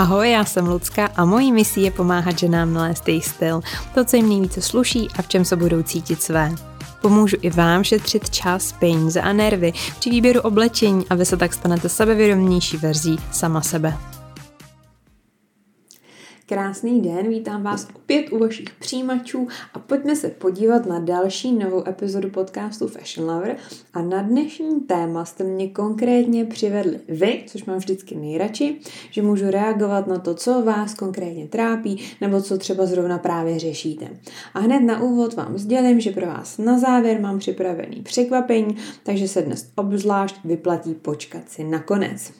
Ahoj, já jsem Lucka a mojí misí je pomáhat ženám nalézt jejich styl, to, co jim nejvíce sluší a v čem se budou cítit své. Pomůžu i vám šetřit čas, peníze a nervy při výběru oblečení a vy se tak stanete sebevědomější verzí sama sebe. Krásný den, vítám vás opět u vašich přijímačů a pojďme se podívat na další novou epizodu podcastu Fashion Lover a na dnešní téma jste mě konkrétně přivedli vy, což mám vždycky nejradši, že můžu reagovat na to, co vás konkrétně trápí nebo co třeba zrovna právě řešíte. A hned na úvod vám sdělím, že pro vás na závěr mám připravený překvapení, takže se dnes obzvlášť vyplatí počkat si na konec.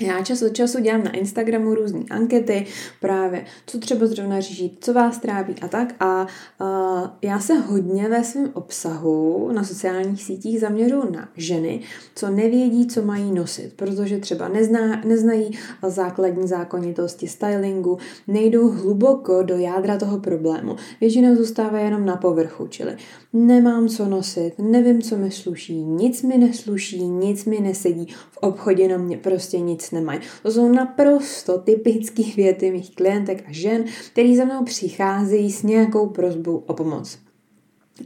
Já čas od času dělám na Instagramu různé ankety, právě co třeba zrovna řešit, co vás trápí a tak. A uh, já se hodně ve svém obsahu na sociálních sítích zaměřuji na ženy, co nevědí, co mají nosit, protože třeba nezná, neznají základní zákonitosti stylingu, nejdou hluboko do jádra toho problému. Většinou zůstávají jenom na povrchu, čili nemám co nosit, nevím, co mi sluší, nic mi nesluší, nic mi nesedí, v obchodě na mě prostě nic nemají. To jsou naprosto typické věty mých klientek a žen, který za mnou přicházejí s nějakou prozbou o pomoc.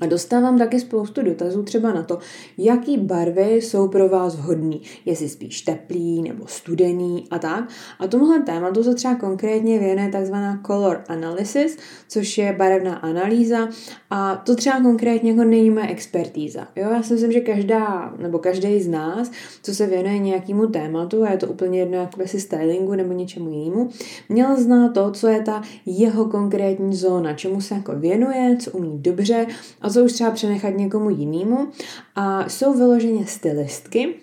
A dostávám taky spoustu dotazů třeba na to, jaký barvy jsou pro vás vhodný, jestli spíš teplý nebo studený a tak. A tomuhle tématu se třeba konkrétně věnuje takzvaná color analysis, což je barevná analýza a to třeba konkrétně jako není moje expertíza. Jo, já si myslím, že každá nebo každý z nás, co se věnuje nějakému tématu, a je to úplně jedno jako si stylingu nebo něčemu jinému, měl znát to, co je ta jeho konkrétní zóna, čemu se jako věnuje, co umí dobře a co už třeba přenechat někomu jinému. A jsou vyloženě stylistky,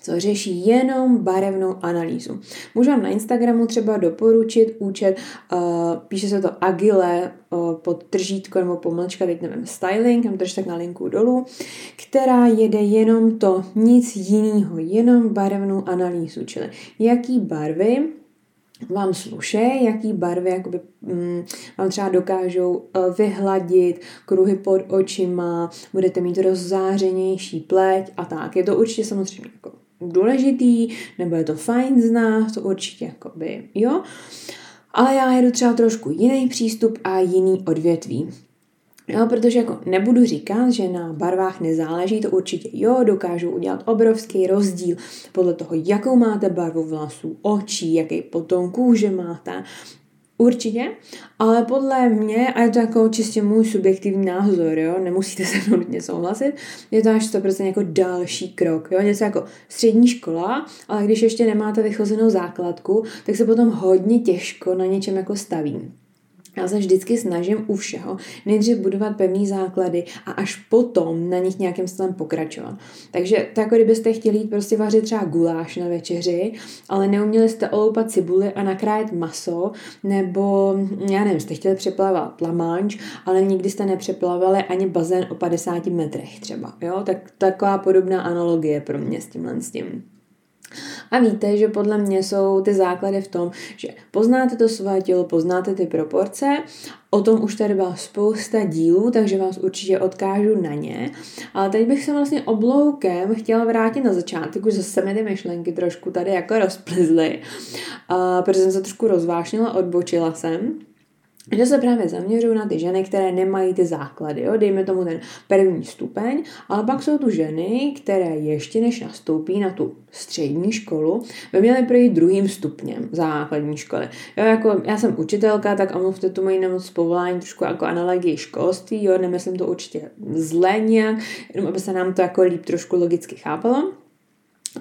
co řeší jenom barevnou analýzu. Můžu vám na Instagramu třeba doporučit účet, uh, píše se to Agile uh, pod tržítko nebo pomlčka, teď nevím, styling, tam drž tak na linku dolů, která jede jenom to, nic jiného, jenom barevnou analýzu, čili jaký barvy vám sluše, jaký barvy jakoby, mm, vám třeba dokážou uh, vyhladit kruhy pod očima, budete mít rozzářenější pleť a tak. Je to určitě samozřejmě jako důležitý, nebo je to fajn znát, to určitě jakoby, jo. Ale já jedu třeba trošku jiný přístup a jiný odvětví. Jo, protože jako nebudu říkat, že na barvách nezáleží, to určitě jo, dokážu udělat obrovský rozdíl podle toho, jakou máte barvu vlasů, očí, jaký potom kůže máte, Určitě, ale podle mě, a je to jako čistě můj subjektivní názor, jo, nemusíte se mnou nutně souhlasit, je to až 100% jako další krok, jo, něco jako střední škola, ale když ještě nemáte vychozenou základku, tak se potom hodně těžko na něčem jako staví. Já se vždycky snažím u všeho nejdřív budovat pevné základy a až potom na nich nějakým stylem pokračovat. Takže to jako kdybyste chtěli jít prostě vařit třeba guláš na večeři, ale neuměli jste oloupat cibuli a nakrájet maso, nebo já nevím, jste chtěli přeplavat lamanč, ale nikdy jste nepřeplavali ani bazén o 50 metrech třeba. Jo? Tak taková podobná analogie pro mě s tímhle s tím. A víte, že podle mě jsou ty základy v tom, že poznáte to své tělo, poznáte ty proporce, o tom už tady byla spousta dílů, takže vás určitě odkážu na ně. Ale teď bych se vlastně obloukem chtěla vrátit na začátek, už zase mi ty myšlenky trošku tady jako rozplizly, protože jsem se trošku rozvášnila, odbočila jsem že se právě zaměřují na ty ženy, které nemají ty základy, jo? dejme tomu ten první stupeň, ale pak jsou tu ženy, které ještě než nastoupí na tu střední školu, by měly projít druhým stupněm základní školy. Jo, jako já jsem učitelka, tak omluvte tu moji nemoc povolání trošku jako analogii školství, jo, nemyslím to určitě zle nějak, jenom aby se nám to jako líp trošku logicky chápalo.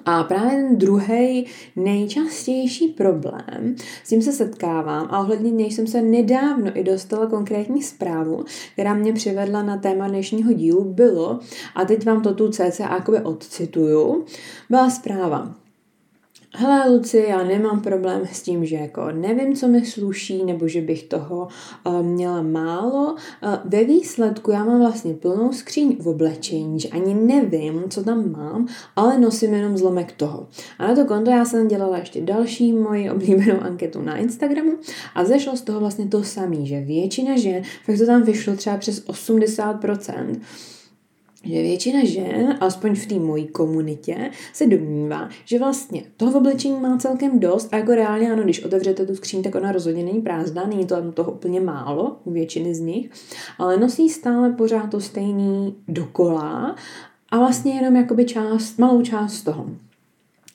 A právě ten druhý nejčastější problém, s tím se setkávám a ohledně něj jsem se nedávno i dostala konkrétní zprávu, která mě přivedla na téma dnešního dílu, bylo, a teď vám to tu cca jakoby odcituju, byla zpráva. Hele, Luci, já nemám problém s tím, že jako nevím, co mi sluší, nebo že bych toho uh, měla málo. Uh, ve výsledku já mám vlastně plnou skříň v oblečení, že ani nevím, co tam mám, ale nosím jenom zlomek toho. A na to konto já jsem dělala ještě další moji oblíbenou anketu na Instagramu a zešlo z toho vlastně to samé, že většina žen, fakt to tam vyšlo třeba přes 80%, že většina žen, alespoň v té mojí komunitě, se domnívá, že vlastně toho oblečení má celkem dost a jako reálně ano, když otevřete tu skříň, tak ona rozhodně není prázdná, není to toho úplně málo u většiny z nich, ale nosí stále pořád to stejný dokola a vlastně jenom jakoby část, malou část z toho.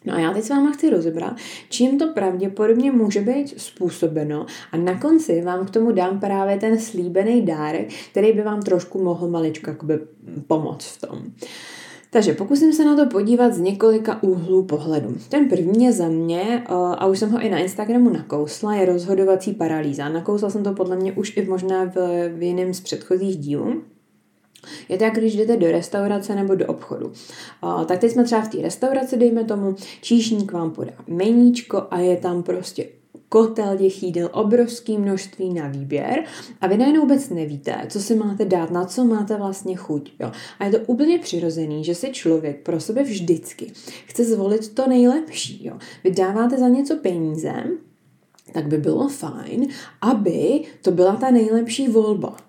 No a já teď s váma chci rozebrat, čím to pravděpodobně může být způsobeno a na konci vám k tomu dám právě ten slíbený dárek, který by vám trošku mohl maličko pomoct v tom. Takže pokusím se na to podívat z několika úhlů pohledu. Ten první je za mě, eh, a už jsem ho i na Instagramu nakousla, je rozhodovací paralýza. Nakousla jsem to podle mě už i možná v, v jiném z předchozích dílů. Je to jak když jdete do restaurace nebo do obchodu. A, tak teď jsme třeba v té restauraci, dejme tomu, číšník vám podá meníčko a je tam prostě kotel těch jídel, obrovský množství na výběr a vy najednou vůbec nevíte, co si máte dát, na co máte vlastně chuť. Jo. A je to úplně přirozený, že si člověk pro sebe vždycky chce zvolit to nejlepší. Jo. Vy dáváte za něco peníze, tak by bylo fajn, aby to byla ta nejlepší volba.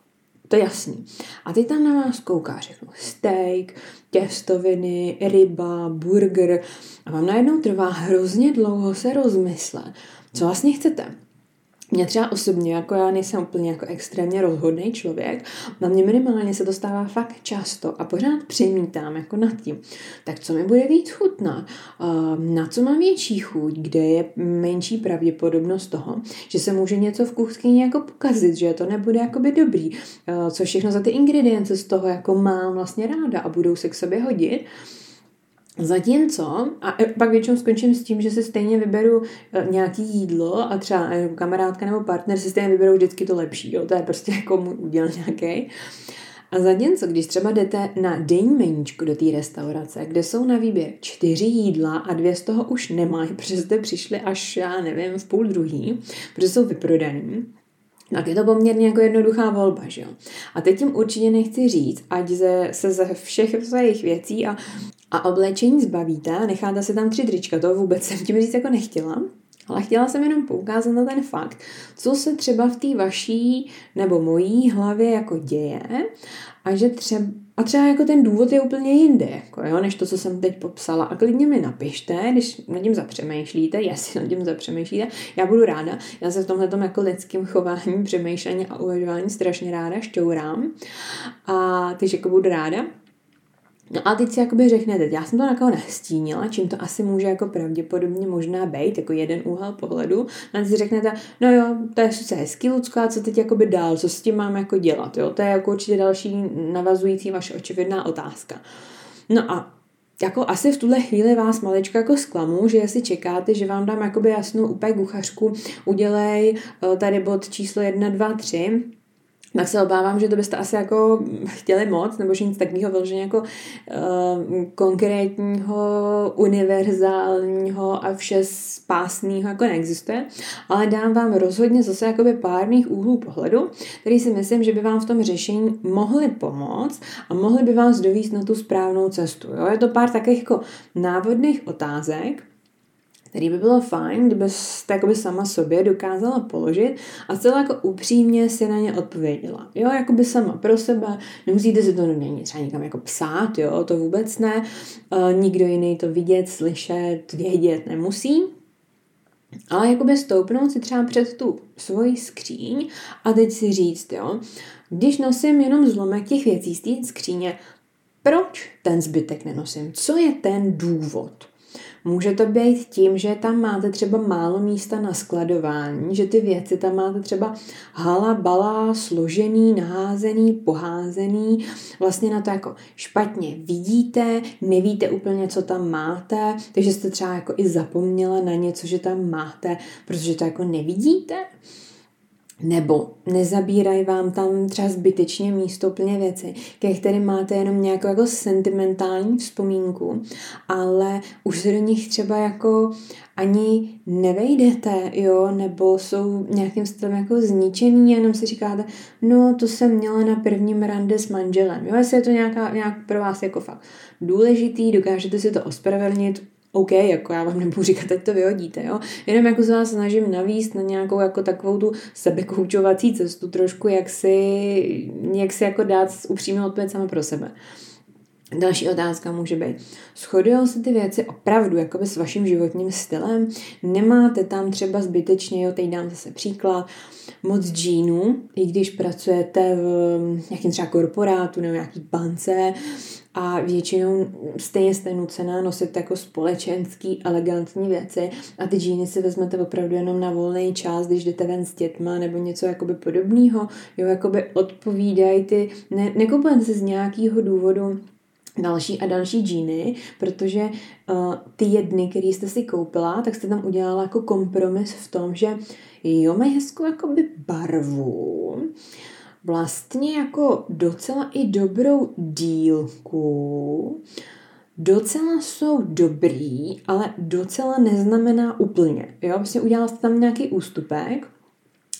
To je jasný. A teď tam na vás kouká všechno. Steak, těstoviny, ryba, burger. A vám najednou trvá hrozně dlouho se rozmyslet, co vlastně chcete. Mě třeba osobně, jako já nejsem úplně jako extrémně rozhodný člověk, na mě minimálně se to stává fakt často a pořád přemítám jako nad tím, tak co mi bude víc chutnat, na co mám větší chuť, kde je menší pravděpodobnost toho, že se může něco v kuchyni jako pokazit, že to nebude jakoby dobrý, co všechno za ty ingredience z toho jako mám vlastně ráda a budou se k sobě hodit. Zatímco, a pak většinou skončím s tím, že si stejně vyberu e, nějaký jídlo a třeba e, kamarádka nebo partner si stejně vyberou vždycky to lepší, jo? to je prostě jako můj úděl nějaký. A zatímco, když třeba jdete na denní meníčko do té restaurace, kde jsou na výběr čtyři jídla a dvě z toho už nemají, protože jste přišli až, já nevím, v půl druhý, protože jsou vyprodaný, tak je to poměrně jako jednoduchá volba, že jo. A teď tím určitě nechci říct, ať ze, se ze všech svých věcí a a oblečení zbavíte a necháte si tam tři trička, to vůbec jsem tím říct jako nechtěla, ale chtěla jsem jenom poukázat na ten fakt, co se třeba v té vaší nebo mojí hlavě jako děje a že třeba a třeba jako ten důvod je úplně jinde, jako jo, než to, co jsem teď popsala. A klidně mi napište, když nad tím zapřemýšlíte, jestli nad tím zapřemýšlíte, já budu ráda. Já se v tomhle jako lidském chování, přemýšlení a uvažování strašně ráda šťourám. A takže jako budu ráda. No a teď si jakoby řeknete, já jsem to jako nastínila, čím to asi může jako pravděpodobně možná být, jako jeden úhel pohledu. A si řeknete, no jo, to je sice hezký, Lucko, a co teď jakoby dál, co s tím mám jako dělat, jo? To je jako určitě další navazující vaše očividná otázka. No a jako asi v tuhle chvíli vás maličko jako zklamu, že jestli čekáte, že vám dám jakoby jasnou úplně kuchařku, udělej eh, tady bod číslo 1, 2, 3, tak se obávám, že to byste asi jako chtěli moc, nebo že nic takového vyloženě jako uh, konkrétního, univerzálního a vše spásného jako neexistuje, ale dám vám rozhodně zase jakoby pár mých úhlů pohledu, který si myslím, že by vám v tom řešení mohly pomoct a mohly by vás dovíst na tu správnou cestu. Jo? Je to pár takových jako návodných otázek, který by bylo fajn, kdybyste jakoby sama sobě dokázala položit a celá jako upřímně si na ně odpověděla. Jo, jakoby sama pro sebe, nemusíte si to není třeba někam jako psát, jo, to vůbec ne, e, nikdo jiný to vidět, slyšet, vědět nemusí, ale jakoby stoupnout si třeba před tu svoji skříň a teď si říct, jo, když nosím jenom zlomek těch věcí z té skříně, proč ten zbytek nenosím? Co je ten důvod? Může to být tím, že tam máte třeba málo místa na skladování, že ty věci tam máte třeba hala, bala, složený, naházený, poházený, vlastně na to jako špatně vidíte, nevíte úplně, co tam máte, takže jste třeba jako i zapomněla na něco, že tam máte, protože to jako nevidíte. Nebo nezabírají vám tam třeba zbytečně místo plně věci, ke kterým máte jenom nějakou jako sentimentální vzpomínku, ale už se do nich třeba jako ani nevejdete, jo, nebo jsou nějakým stylem jako zničený, jenom si říkáte, no to jsem měla na prvním rande s manželem, jo, jestli je to nějaká, nějak pro vás jako fakt důležitý, dokážete si to ospravedlnit, OK, jako já vám nebudu říkat, ať to vyhodíte, jo. Jenom jako se vás snažím navíst na nějakou jako takovou tu sebekoučovací cestu trošku, jak si, jak si jako dát upřímnou odpověď sama pro sebe. Další otázka může být, shodují se ty věci opravdu jakoby s vaším životním stylem? Nemáte tam třeba zbytečně, jo, teď dám zase příklad, moc džínů, i když pracujete v nějakém třeba korporátu nebo nějaký bance a většinou stejně jste nucená nosit jako společenský, elegantní věci a ty džíny si vezmete opravdu jenom na volný čas, když jdete ven s dětma nebo něco jakoby podobného, jo, jakoby odpovídají ty, ne, nekupujete si z nějakého důvodu další a další džíny, protože uh, ty jedny, které jste si koupila, tak jste tam udělala jako kompromis v tom, že jo, mají hezkou jakoby barvu, vlastně jako docela i dobrou dílku, docela jsou dobrý, ale docela neznamená úplně. Jo, vlastně udělala jste tam nějaký ústupek,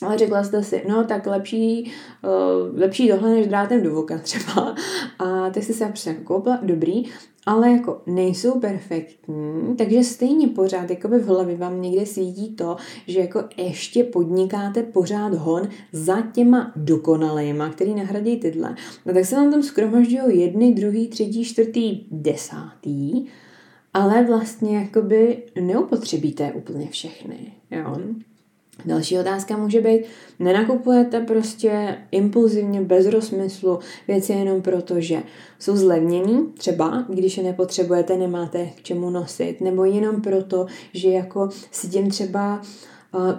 ale řekla jste si, no tak lepší, uh, lepší tohle než drátem do voka třeba. A tak jste se jako koupila, dobrý, ale jako nejsou perfektní, takže stejně pořád jako by v hlavě vám někde svítí to, že jako ještě podnikáte pořád hon za těma dokonalýma, který nahradí tyhle. No tak se vám tam skromažďují jedny, druhý, třetí, čtvrtý, desátý, ale vlastně jakoby neupotřebíte úplně všechny, jo. Další otázka může být, nenakupujete prostě impulzivně, bez rozmyslu věci jenom proto, že jsou zlevnění, třeba když je nepotřebujete, nemáte k čemu nosit, nebo jenom proto, že jako si tím třeba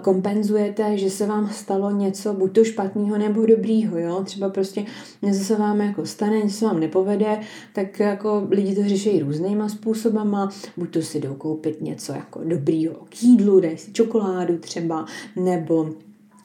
kompenzujete, že se vám stalo něco buď to špatného nebo dobrýho, jo? Třeba prostě něco se vám jako stane, něco se vám nepovede, tak jako lidi to řeší různýma způsobama, buď to si jdou koupit něco jako dobrýho k jídlu, dají si čokoládu třeba, nebo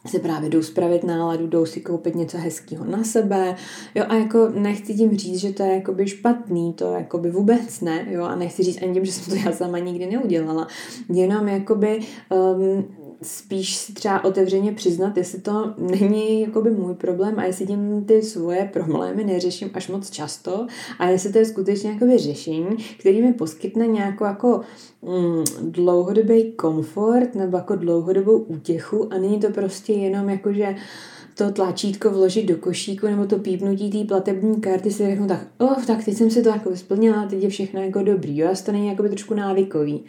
si právě jdou spravit náladu, jdou si koupit něco hezkého na sebe, jo, a jako nechci tím říct, že to je jakoby špatný, to jakoby vůbec ne, jo, a nechci říct ani tím, že jsem to já sama nikdy neudělala, jenom jakoby um, spíš si třeba otevřeně přiznat, jestli to není jakoby můj problém a jestli tím ty svoje problémy neřeším až moc často a jestli to je skutečně jakoby řešení, který mi poskytne nějakou jako mm, dlouhodobý komfort nebo jako dlouhodobou útěchu a není to prostě jenom jako, že to tlačítko vložit do košíku nebo to pípnutí té platební karty si řeknu tak, oh, tak teď jsem si to jako splnila, teď je všechno jako dobrý, jo, to není jako trošku návykový.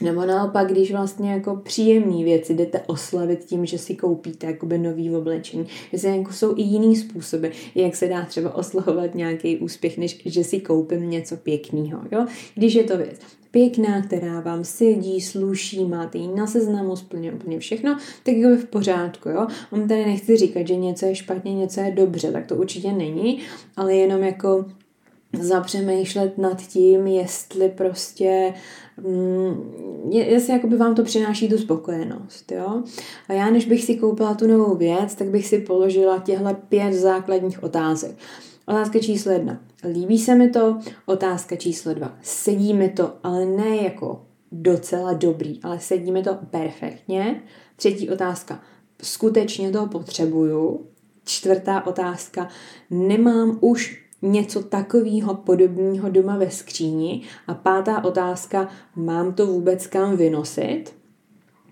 Nebo naopak, když vlastně jako příjemné věci jdete oslavit tím, že si koupíte jakoby nový oblečení. Že jako jsou i jiný způsoby, jak se dá třeba oslavovat nějaký úspěch, než že si koupím něco pěkného. Jo? Když je to věc pěkná, která vám sedí, sluší, máte ji na seznamu, splně úplně všechno, tak je v pořádku, jo. On tady nechci říkat, že něco je špatně, něco je dobře, tak to určitě není, ale jenom jako zapřemýšlet nad tím, jestli prostě jestli jakoby vám to přináší tu spokojenost, jo. A já, než bych si koupila tu novou věc, tak bych si položila těhle pět základních otázek. Otázka číslo jedna. Líbí se mi to? Otázka číslo dva. Sedí mi to, ale ne jako docela dobrý, ale sedí mi to perfektně. Třetí otázka. Skutečně to potřebuju. Čtvrtá otázka. Nemám už něco takového podobného doma ve skříni. A pátá otázka, mám to vůbec kam vynosit?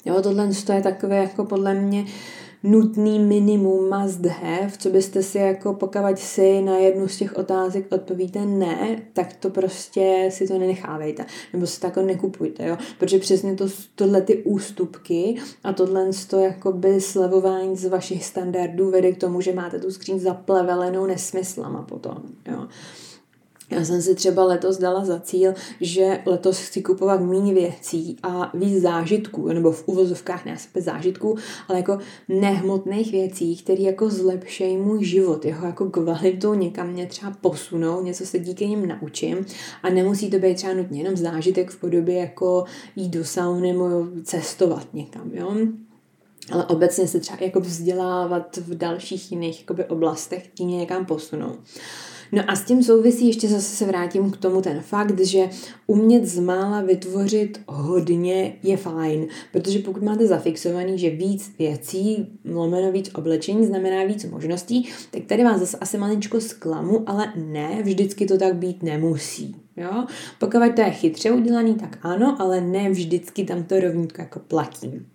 Jo, tohle je takové jako podle mě nutný minimum must have, co byste si jako pokavať si na jednu z těch otázek odpovíte ne, tak to prostě si to nenechávejte, nebo si to jako nekupujte, jo, protože přesně to, tohle ty ústupky a tohle to jakoby slevování z vašich standardů vede k tomu, že máte tu skříň zaplevelenou nesmyslama potom, jo. Já jsem si třeba letos dala za cíl, že letos chci kupovat méně věcí a víc zážitků, nebo v uvozovkách ne bez zážitků, ale jako nehmotných věcí, které jako zlepšejí můj život, jeho jako kvalitu někam mě třeba posunou, něco se díky nim naučím a nemusí to být třeba nutně jenom zážitek v podobě jako jít do sauny nebo cestovat někam, jo ale obecně se třeba jako vzdělávat v dalších jiných jakoby, oblastech, tím někam posunou. No a s tím souvisí, ještě zase se vrátím k tomu ten fakt, že umět z mála vytvořit hodně je fajn, protože pokud máte zafixovaný, že víc věcí, lomeno víc oblečení znamená víc možností, tak tady vás zase asi malinčko zklamu, ale ne, vždycky to tak být nemusí. Jo? Pokud to je chytře udělaný, tak ano, ale ne vždycky tam to rovnítko jako platí.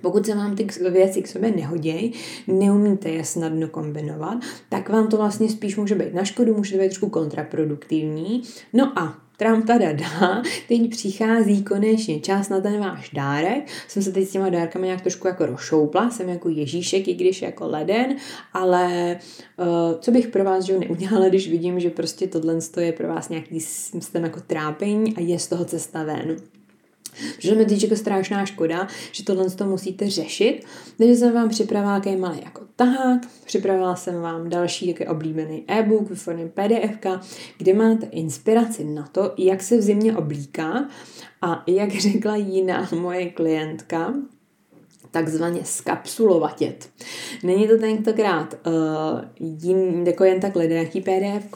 Pokud se vám ty věci k sobě nehodějí, neumíte je snadno kombinovat, tak vám to vlastně spíš může být na škodu, může to být trošku kontraproduktivní. No a Tram dá, teď přichází konečně čas na ten váš dárek. Jsem se teď s těma dárkami nějak trošku jako rošoupla, jsem jako Ježíšek, i když jako leden, ale uh, co bych pro vás že neudělala, když vidím, že prostě tohle je pro vás nějaký systém jako trápení a je z toho cesta ven. Protože mi teď jako strašná škoda, že tohle to musíte řešit. Takže jsem vám připravila jaký malý jako tahák, připravila jsem vám další jaký oblíbený e-book ve formě PDF, kde máte inspiraci na to, jak se v zimě oblíká a jak řekla jiná moje klientka, takzvaně skapsulovatět. Není to tentokrát uh, jin, jako jen tak nějaký pdf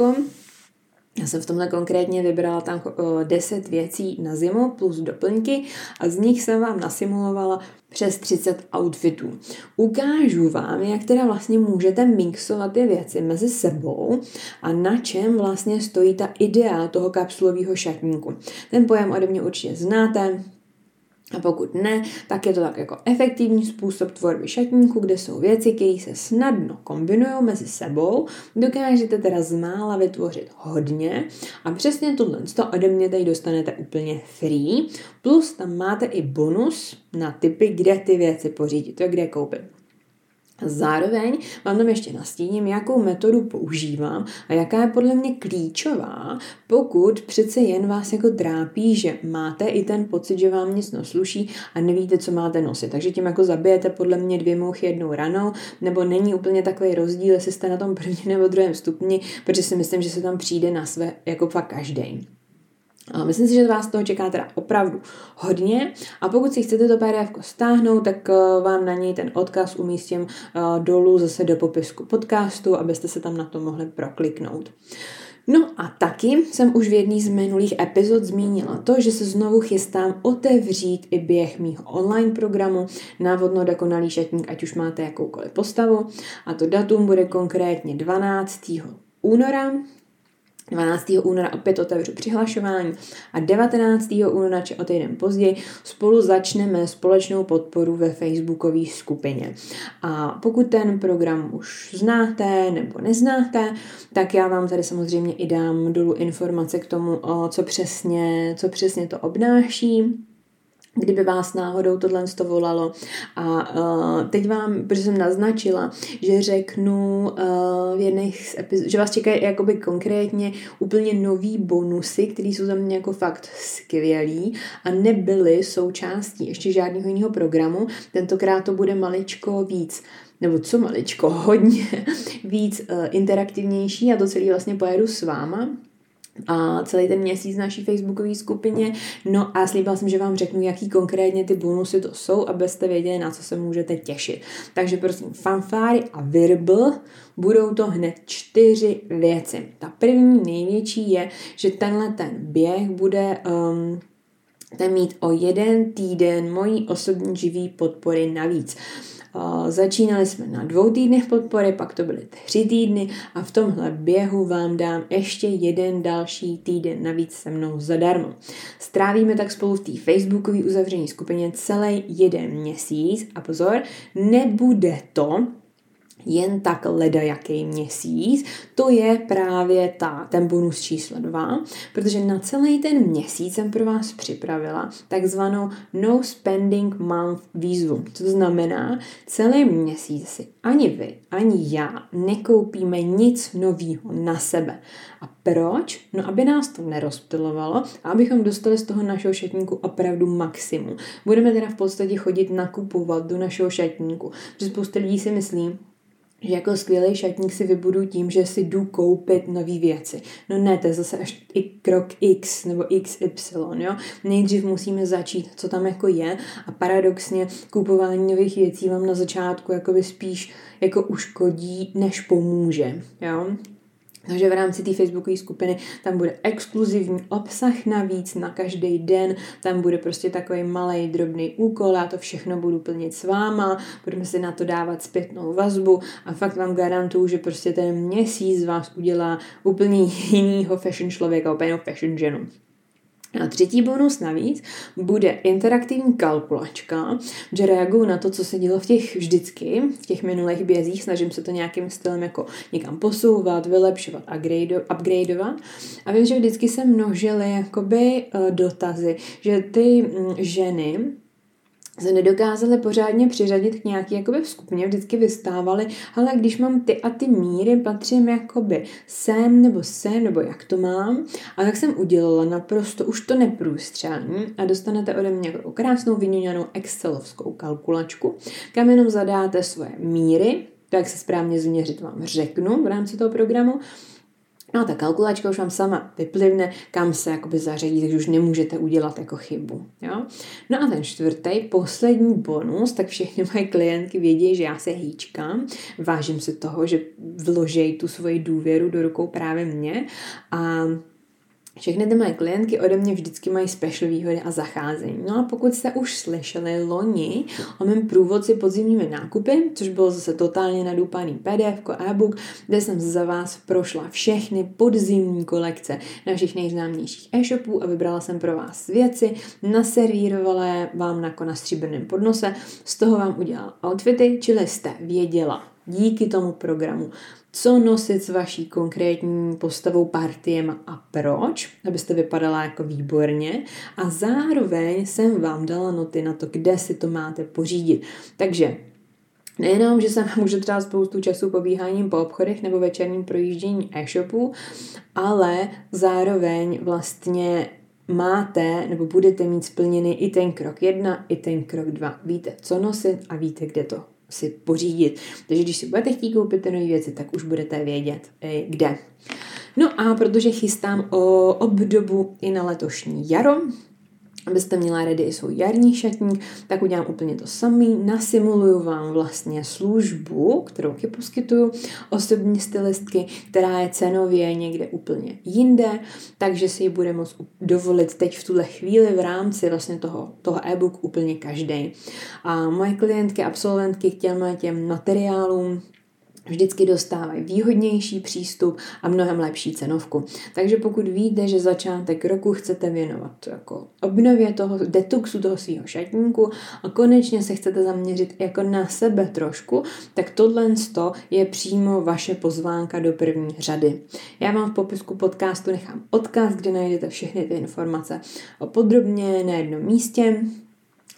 já jsem v tomhle konkrétně vybrala tam 10 věcí na zimu plus doplňky a z nich jsem vám nasimulovala přes 30 outfitů. Ukážu vám, jak teda vlastně můžete mixovat ty věci mezi sebou a na čem vlastně stojí ta idea toho kapsulového šatníku. Ten pojem ode mě určitě znáte, a pokud ne, tak je to tak jako efektivní způsob tvorby šatníku, kde jsou věci, které se snadno kombinují mezi sebou. Dokážete teda z mála vytvořit hodně a přesně tohle ode mě tady dostanete úplně free. Plus tam máte i bonus na typy, kde ty věci pořídit, to je kde koupit. Zároveň vám tam ještě nastíním, jakou metodu používám a jaká je podle mě klíčová, pokud přece jen vás jako trápí, že máte i ten pocit, že vám nic nosluší a nevíte, co máte nosit. Takže tím jako zabijete podle mě dvě mouchy jednou ranou, nebo není úplně takový rozdíl, jestli jste na tom prvním nebo druhém stupni, protože si myslím, že se tam přijde na své jako fakt každý. Myslím si, že vás toho čeká teda opravdu hodně a pokud si chcete to PDF stáhnout, tak eh, vám na něj ten odkaz umístím eh, dolů zase do popisku podcastu, abyste se tam na to mohli prokliknout. No a taky jsem už v jedné z minulých epizod zmínila to, že se znovu chystám otevřít i běh mýho online programu Návodno dokonalý šatník, ať už máte jakoukoliv postavu. A to datum bude konkrétně 12. února 12. února opět otevřu přihlašování a 19. února, či o týden později, spolu začneme společnou podporu ve facebookové skupině. A pokud ten program už znáte nebo neznáte, tak já vám tady samozřejmě i dám dolů informace k tomu, co přesně, co přesně to obnáší kdyby vás náhodou tohle to volalo. A uh, teď vám, protože jsem naznačila, že řeknu uh, v jedných z epizod, že vás čekají jakoby konkrétně úplně nový bonusy, které jsou za mě jako fakt skvělý a nebyly součástí ještě žádného jiného programu. Tentokrát to bude maličko víc nebo co maličko, hodně víc uh, interaktivnější a to celý vlastně pojedu s váma a celý ten měsíc naší facebookové skupině. No a slíbila jsem, že vám řeknu, jaký konkrétně ty bonusy to jsou, abyste věděli, na co se můžete těšit. Takže prosím, fanfáry a virbl, budou to hned čtyři věci. Ta první největší je, že tenhle ten běh bude um, mít o jeden týden mojí osobní živý podpory navíc. Začínali jsme na dvou týdnech podpory, pak to byly tři týdny a v tomhle běhu vám dám ještě jeden další týden navíc se mnou zadarmo. Strávíme tak spolu v té facebookové uzavření skupině celý jeden měsíc a pozor, nebude to jen tak ledajaký měsíc, to je právě ta, ten bonus číslo 2, protože na celý ten měsíc jsem pro vás připravila takzvanou No Spending Month výzvu. To znamená? Celý měsíc si ani vy, ani já nekoupíme nic nového na sebe. A proč? No, aby nás to nerozptilovalo a abychom dostali z toho našeho šatníku opravdu maximum. Budeme teda v podstatě chodit nakupovat do našeho šatníku, protože spousta lidí si myslí, že jako skvělý šatník si vybudu tím, že si jdu koupit nové věci. No ne, to je zase až i krok X nebo XY, jo. Nejdřív musíme začít, co tam jako je a paradoxně kupování nových věcí vám na začátku jakoby spíš jako uškodí, než pomůže, jo. Takže v rámci té facebookové skupiny tam bude exkluzivní obsah navíc na každý den, tam bude prostě takový malý drobný úkol, já to všechno budu plnit s váma, budeme si na to dávat zpětnou vazbu a fakt vám garantuju, že prostě ten měsíc vás udělá úplně jinýho fashion člověka, úplně fashion ženu. A třetí bonus navíc bude interaktivní kalkulačka, že reaguju na to, co se dělo v těch vždycky, v těch minulých bězích, snažím se to nějakým stylem jako někam posouvat, vylepšovat, upgradeovat. A vím, že vždycky se množily jakoby eh, dotazy, že ty mm, ženy se nedokázali pořádně přiřadit k nějaký jakoby skupině, vždycky vystávali, ale když mám ty a ty míry, patřím jakoby sem nebo sem, nebo jak to mám. A tak jsem udělala naprosto už to neprůstřelní a dostanete ode mě jako krásnou vyňuňanou excelovskou kalkulačku, kam jenom zadáte svoje míry, to, jak se správně změřit, vám řeknu v rámci toho programu. No a ta kalkulačka už vám sama vyplivne, kam se jakoby zařadí, takže už nemůžete udělat jako chybu. Jo? No a ten čtvrtý, poslední bonus, tak všechny moje klientky vědí, že já se hýčkám, vážím se toho, že vložej tu svoji důvěru do rukou právě mě a všechny ty moje klientky ode mě vždycky mají special výhody a zacházení. No a pokud jste už slyšeli loni o mém průvodci podzimními nákupy, což bylo zase totálně nadúpaný PDF, e-book, kde jsem za vás prošla všechny podzimní kolekce na všech nejznámějších e-shopů a vybrala jsem pro vás věci, naservírovala vám na, na stříbrném podnose, z toho vám udělala outfity, čili jste věděla díky tomu programu, co nosit s vaší konkrétní postavou partiem a proč, abyste vypadala jako výborně a zároveň jsem vám dala noty na to, kde si to máte pořídit. Takže Nejenom, že se může třeba spoustu času pobíháním po obchodech nebo večerním projíždění e-shopu, ale zároveň vlastně máte nebo budete mít splněný i ten krok jedna, i ten krok dva. Víte, co nosit a víte, kde to si pořídit. Takže když si budete chtít koupit ty nové věci, tak už budete vědět, eh, kde. No a protože chystám o obdobu i na letošní jaro, abyste měla ready i svůj jarní šatník, tak udělám úplně to samý. Nasimuluju vám vlastně službu, kterou ti poskytuju, osobní stylistky, která je cenově někde úplně jinde, takže si ji bude moct dovolit teď v tuhle chvíli v rámci vlastně toho, toho e-book úplně každý. A moje klientky, absolventky k těm, těm materiálům vždycky dostávají výhodnější přístup a mnohem lepší cenovku. Takže pokud víte, že začátek roku chcete věnovat jako obnově toho detoxu toho svého šatníku a konečně se chcete zaměřit jako na sebe trošku, tak tohle je přímo vaše pozvánka do první řady. Já vám v popisku podcastu nechám odkaz, kde najdete všechny ty informace podrobně na jednom místě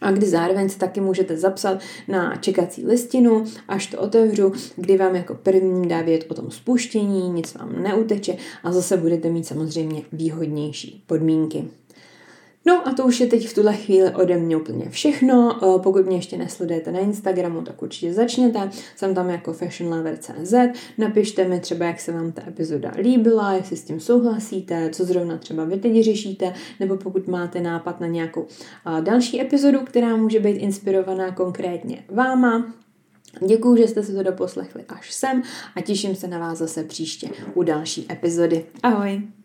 a kdy zároveň se taky můžete zapsat na čekací listinu, až to otevřu, kdy vám jako první dá vědět o tom spuštění, nic vám neuteče a zase budete mít samozřejmě výhodnější podmínky. No a to už je teď v tuhle chvíli ode mě úplně všechno. Eh, pokud mě ještě nesledujete na Instagramu, tak určitě začněte. Jsem tam jako fashionlover.cz. Napište mi třeba, jak se vám ta epizoda líbila, jestli s tím souhlasíte, co zrovna třeba vy teď řešíte, nebo pokud máte nápad na nějakou eh, další epizodu, která může být inspirovaná konkrétně váma, Děkuji, že jste se to doposlechli až sem a těším se na vás zase příště u další epizody. Ahoj!